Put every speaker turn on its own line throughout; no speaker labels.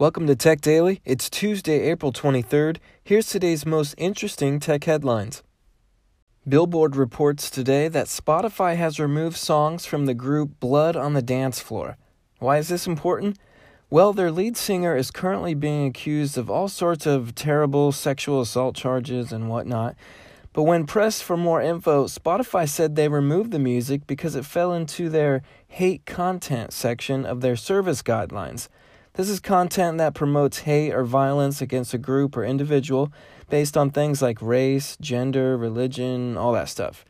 Welcome to Tech Daily. It's Tuesday, April 23rd. Here's today's most interesting tech headlines. Billboard reports today that Spotify has removed songs from the group Blood on the Dance Floor. Why is this important? Well, their lead singer is currently being accused of all sorts of terrible sexual assault charges and whatnot. But when pressed for more info, Spotify said they removed the music because it fell into their hate content section of their service guidelines. This is content that promotes hate or violence against a group or individual based on things like race, gender, religion, all that stuff.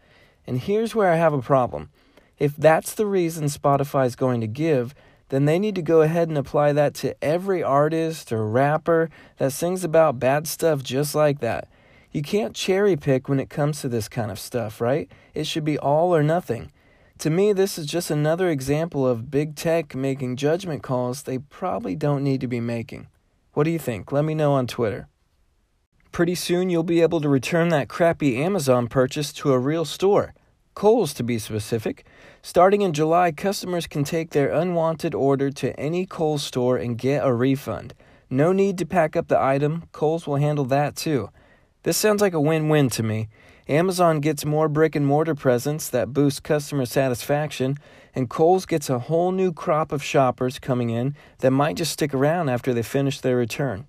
And here's where I have a problem. If that's the reason Spotify is going to give, then they need to go ahead and apply that to every artist or rapper that sings about bad stuff just like that. You can't cherry pick when it comes to this kind of stuff, right? It should be all or nothing. To me, this is just another example of big tech making judgment calls they probably don't need to be making. What do you think? Let me know on Twitter. Pretty soon, you'll be able to return that crappy Amazon purchase to a real store. Kohl's, to be specific. Starting in July, customers can take their unwanted order to any Kohl's store and get a refund. No need to pack up the item, Kohl's will handle that too. This sounds like a win win to me. Amazon gets more brick and mortar presence that boosts customer satisfaction, and Kohl's gets a whole new crop of shoppers coming in that might just stick around after they finish their return.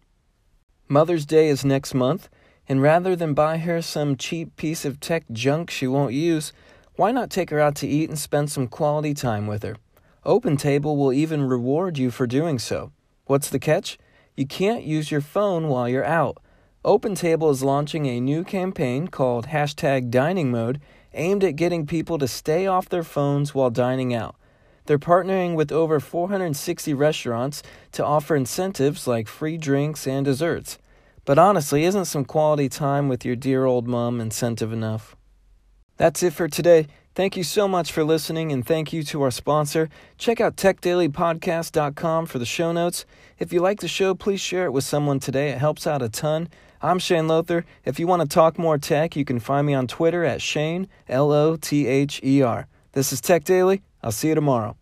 Mother's Day is next month, and rather than buy her some cheap piece of tech junk she won't use, why not take her out to eat and spend some quality time with her? OpenTable will even reward you for doing so. What's the catch? You can't use your phone while you're out. OpenTable is launching a new campaign called hashtag dining mode aimed at getting people to stay off their phones while dining out. They're partnering with over 460 restaurants to offer incentives like free drinks and desserts. But honestly, isn't some quality time with your dear old mom incentive enough? That's it for today. Thank you so much for listening, and thank you to our sponsor. Check out techdailypodcast.com for the show notes. If you like the show, please share it with someone today. It helps out a ton. I'm Shane Lother. If you want to talk more tech, you can find me on Twitter at Shane, L O T H E R. This is Tech Daily. I'll see you tomorrow.